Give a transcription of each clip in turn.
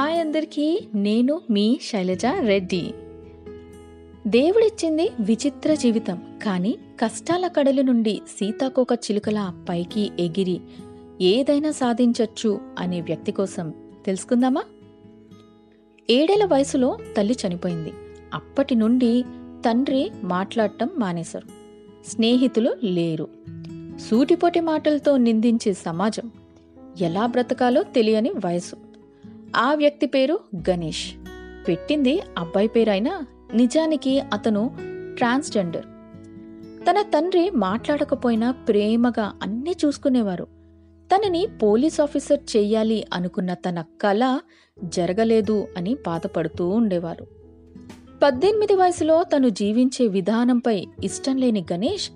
Hi అందరికీ నేను మీ శైలజ రెడ్డి. దేవుడిచ్చింది విచిత్ర జీవితం కానీ కష్టాల కడలి నుండి సీతాకోక చిలుకల పైకి ఎగిరి ఏదైనా సాధించొచ్చు అనే వ్యక్తి కోసం తెలుసుకుందామా? ఏడేళ్ళ వయసులో తల్లి చనిపోయింది. అప్పటి నుండి తండ్రి మాట్లాడటం మానేశారు. స్నేహితులు లేరు. సూటిపోటి మాటలతో నిందించే సమాజం ఎలా బ్రతకాలో తెలియని వయసు. ఆ వ్యక్తి పేరు గణేష్. పెట్టింది అబ్బాయి పేరైనా నిజానికి అతను ట్రాన్స్జెండర్. తన తండ్రి మాట్లాడకపోయినా ప్రేమగా అన్నీ చూసుకునేవారు. తనని పోలీస్ ఆఫీసర్ చెయ్యాలి అనుకున్న తన కళ జరగలేదు అని బాధపడుతూ ఉండేవారు. పద్దెనిమిది వయసులో తను జీవించే విధానంపై ఇష్టం లేని గణేష్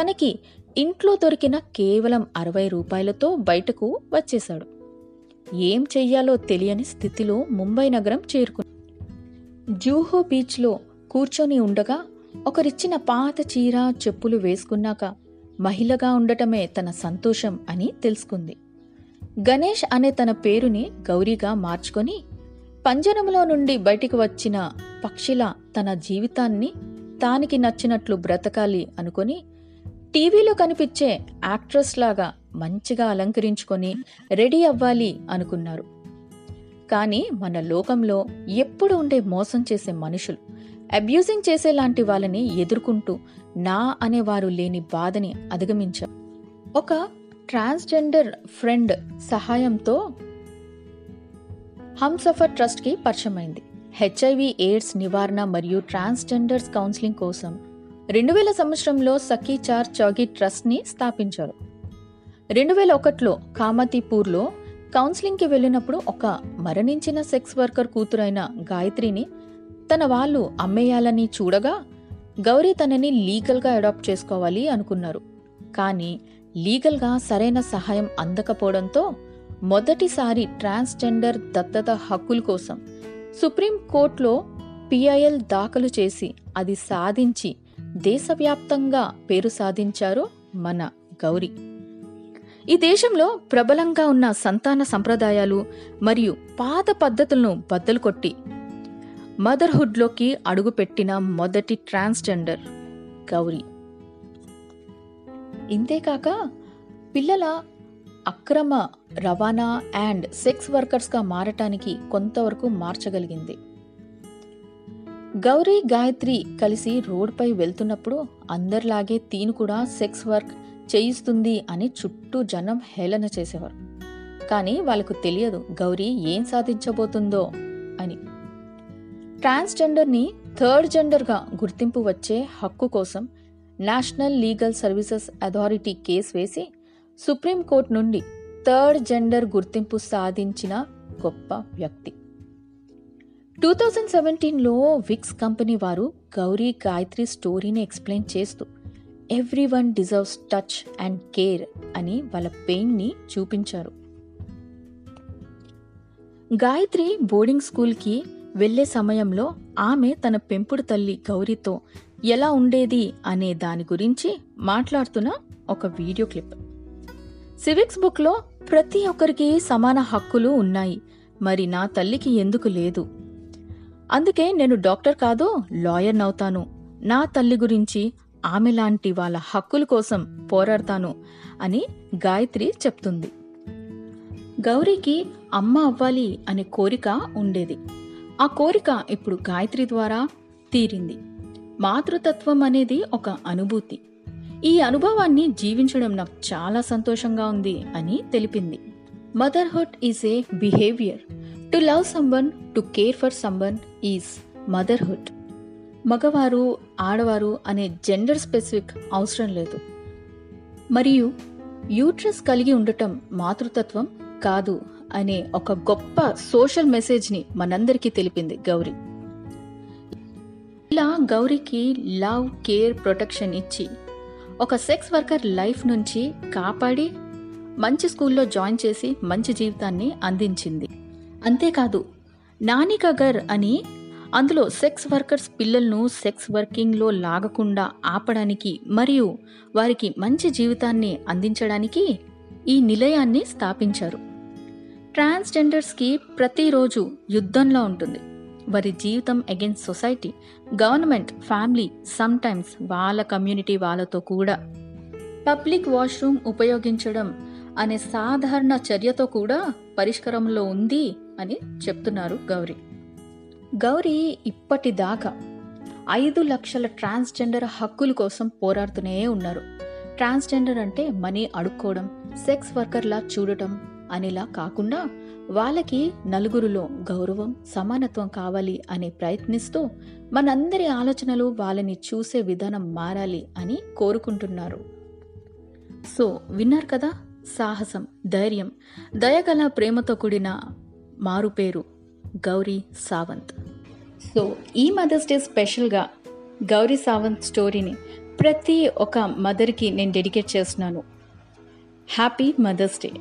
తనకి ఇంట్లో దొరికిన కేవలం అరవై రూపాయలతో బయటకు వచ్చేశాడు. ఏం చెయ్యాలో తెలియని స్థితిలో ముంబై నగరం చేరుకుని జూహో బీచ్లో కూర్చొని ఉండగా ఒకరిచ్చిన పాత చీర చెప్పులు వేసుకున్నాక మహిళగా ఉండటమే తన సంతోషం అని తెలుసుకుంది. గణేష్ అనే తన పేరుని గౌరీగా మార్చుకొని పంజరంలో నుండి బయటికి వచ్చిన పక్షిలా తన జీవితాన్ని తానికి నచ్చినట్లు బ్రతకాలి అనుకొని టీవీలో కనిపించే యాక్ట్రెస్ లాగా మంచిగా అలంకరించుకొని రెడీ అవ్వాలి అనుకున్నారు. కానీ మన లోకంలో ఎప్పుడు ఉండే మోసం చేసే మనుషులు అబ్యూజింగ్ చేసేలాంటి వాళ్ళని ఎదుర్కొంటూ నా అనేవారు లేని బాధని అధిగమించారు. ఒక ట్రాన్స్జెండర్ ఫ్రెండ్ సహాయంతో హంసఫర్ ట్రస్ట్కి పరిచయమైంది. హెచ్ఐవి ఎయిడ్స్ నివారణ మరియు ట్రాన్స్జెండర్స్ కౌన్సిలింగ్ కోసం రెండు వేల సంవత్సరంలో సఖీచార్ చౌగి ట్రస్ట్ని స్థాపించారు. రెండు వేల ఒకటిలో కామతీపూర్లో కౌన్సిలింగ్కి వెళ్ళినప్పుడు ఒక మరణించిన సెక్స్ వర్కర్ కూతురైన గాయత్రిని తన వాళ్ళు అమ్మేయాలని చూడగా గౌరీ తనని లీగల్గా అడాప్ట్ చేసుకోవాలి అనుకున్నారు. కానీ లీగల్గా సరైన సహాయం అందకపోవడంతో మొదటిసారి ట్రాన్స్జెండర్ దత్తత హక్కుల కోసం సుప్రీం కోర్టులో పిఐఎల్ దాఖలు చేసి అది సాధించి దేశవ్యాప్తంగా పేరు సాధించారు మన గౌరీ. ఈ దేశంలో ప్రబలంగా ఉన్న సంతాన సంప్రదాయాలు మరియు పాత పద్ధతులను బద్దలు కొట్టి మదర్హుడ్లోకి అడుగుపెట్టిన మొదటి ట్రాన్స్జెండర్ గౌరీ. ఇంతేకాక పిల్లల అక్రమ రవాణా అండ్ సెక్స్ వర్కర్స్గా మారటానికి కొంతవరకు మార్చగలిగింది. గౌరీ గాయత్రి కలిసి రోడ్పై వెళ్తున్నప్పుడు అందరిలాగే తీను కూడా సెక్స్ వర్క్ చేయిస్తుంది అని చుట్టూ జనం హేళన చేసేవారు. కానీ వాళ్ళకు తెలియదు గౌరీ ఏం సాధించబోతుందో అని. ట్రాన్స్జెండర్ని థర్డ్ జెండర్గా గుర్తింపు వచ్చే హక్కు కోసం national legal services authority case వేసి సుప్రీంకోర్టు నుండి థర్డ్ జెండర్ గుర్తింపు సాధించిన గొప్ప వ్యక్తి. టూ థౌజండ్ సెవెంటీన్లో విక్స్ కంపెనీ వారు గౌరీ గాయత్రి స్టోరీని ఎక్స్ప్లెయిన్ చేస్తూ everyone deserves touch and care అని వాళ్ళ పెయిన్ని చూపించారు. గాయత్రి బోర్డింగ్ స్కూల్కి వెళ్ళే సమయంలో ఆమె తన పెంపుడు తల్లి గౌరీతో ఎలా ఉండేది అనే దాని గురించి మాట్లాడుతున్న ఒక వీడియో క్లిప్. సివిక్స్ బుక్లో ప్రతి ఒక్కరికి సమాన హక్కులు ఉన్నాయి మరి నా తల్లికి ఎందుకు లేదు? అందుకే నేను డాక్టర్ కాదు లాయర్ నవుతాను నా తల్లి గురించి ఆమె లాంటి వాళ్ళ హక్కుల కోసం పోరాడతాను అని గాయత్రి చెప్తుంది. గౌరీకి అమ్మ అవ్వాలి అనే కోరిక ఉండేది. ఆ కోరిక ఇప్పుడు గాయత్రి ద్వారా తీరింది. మాతృతత్వం అనేది ఒక అనుభూతి. ఈ అనుభవాన్ని జీవించడం నాకు చాలా సంతోషంగా ఉంది అని తెలిపింది. Motherhood is a behaviour to love someone to care for someone is motherhood మగవారు ఆడవారు అనే జెండర్ స్పెసిఫిక్ అవసరం లేదు. మరియు యూట్రస్ కలిగి ఉండటం మాతృతత్వం కాదు అనే ఒక గొప్ప సోషల్ మెసేజ్ని మనందరికీ తెలిపింది గౌరీ. ఇలా గౌరీకి లవ్ కేర్ ప్రొటెక్షన్ ఇచ్చి ఒక సెక్స్ వర్కర్ లైఫ్ నుంచి కాపాడి మంచి స్కూల్లో జాయిన్ చేసి మంచి జీవితాన్ని అందించింది. అంతేకాదు నానికా గర్ అని అందులో సెక్స్ వర్కర్స్ పిల్లలను సెక్స్ వర్కింగ్లో లాగకుండా ఆపడానికి మరియు వారికి మంచి జీవితాన్ని అందించడానికి ఈ నిలయాన్ని స్థాపించారు. ట్రాన్స్జెండర్స్కి ప్రతిరోజు యుద్ధంలో ఉంటుంది. వారి జీవితం against society government family sometimes వాళ్ళ కమ్యూనిటీ వాళ్ళతో కూడా. పబ్లిక్ వాష్రూమ్ ఉపయోగించడం అనే సాధారణ చర్యతో కూడా పరిష్కారంలో ఉంది అని చెప్తున్నారు గౌరీ. గౌరీ ఇప్పటిదాకా ఐదు లక్షల ట్రాన్స్జెండర్ హక్కుల కోసం పోరాడుతూనే ఉన్నారు. ట్రాన్స్జెండర్ అంటే మనీ అడుక్కోవడం సెక్స్ వర్కర్లా చూడటం అనేలా కాకుండా వాళ్ళకి నలుగురిలో గౌరవం సమానత్వం కావాలి అని ప్రయత్నిస్తూ మనందరి ఆలోచనలు వాళ్ళని చూసే విధానం మారాలి అని కోరుకుంటున్నారు. సో విన్నారు కదా సాహసం ధైర్యం దయగల ప్రేమతో కూడిన మారుపేరు గౌరీ సావంత్. సో ఈ మదర్స్ డే స్పెషల్గా గౌరీ సావంత్ స్టోరీని ప్రతి ఒక్క మదర్కి నేను డెడికేట్ చేస్తున్నాను. Happy mother's day.